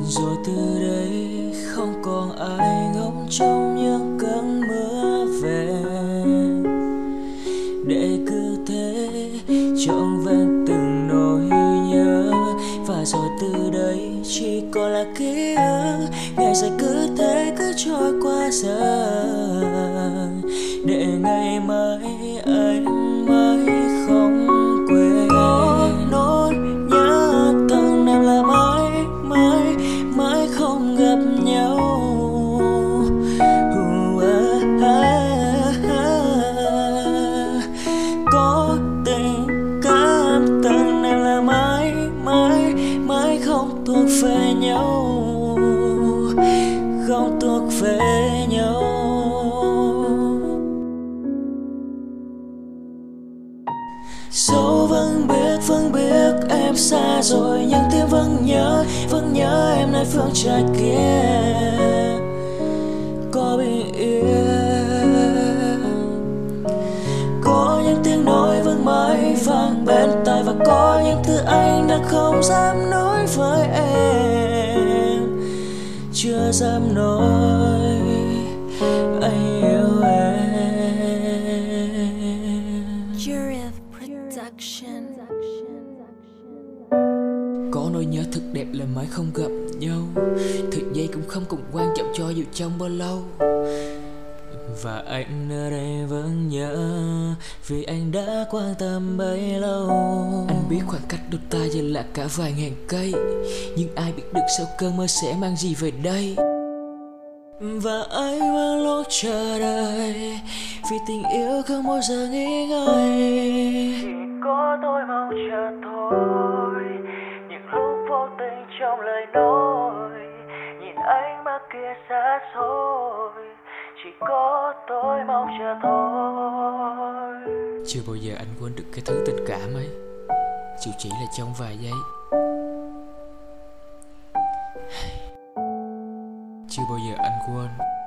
rồi từ đây không còn ai ngóng trông những cơn mưa về. Để cứ thế trọn vẹn từng nỗi nhớ. Và rồi từ đây chỉ còn là ký ức. Ngày dài cứ thế, cứ trôi qua dần gặp nhau. Có tình cảm từng này là mãi mãi mãi không thuộc về nhau. Không thuộc về nhau. Số vẫn bên em xa rồi Nhưng tim vẫn nhớ, vẫn nhớ em nơi phương trời kia. Có bình yên Có những tiếng nói vẫn mãi vang bên tai Và có những thứ anh đã không dám nói với em. Chưa dám nói anh yêu em. Production. Nỗi nhớ thật đẹp là mãi không gặp nhau. Thời gian cũng không cùng quan trọng cho dù trong bao lâu. Và anh ở đây vẫn nhớ, Vì anh đã quan tâm bấy lâu. Anh biết khoảng cách đôi ta giờ là cả vài ngàn cây, Nhưng ai biết được sau cơn mơ sẽ mang gì về đây? Và anh vẫn lúc chờ đợi, Vì tình yêu không bao giờ nghĩ ngơi. Chỉ có tôi mong chờ thôi. Kia Chỉ có tôi mong chờ thôi. Chưa bao giờ anh quên được cái thứ tình cảm ấy. Dù chỉ là trong vài giây. Chưa bao giờ anh quên.